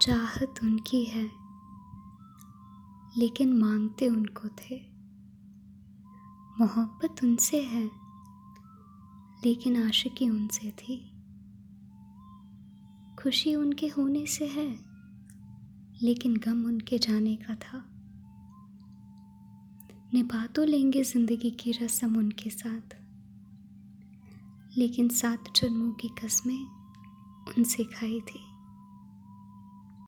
चाहत उनकी है, लेकिन मांगते उनको थे। मोहब्बत उनसे है, लेकिन आशिकी उनसे थी। खुशी उनके होने से है, लेकिन गम उनके जाने का था। निभा तो लेंगे ज़िंदगी की रस्म उनके साथ, लेकिन सात जन्मों की कस्में उनसे खाई थी।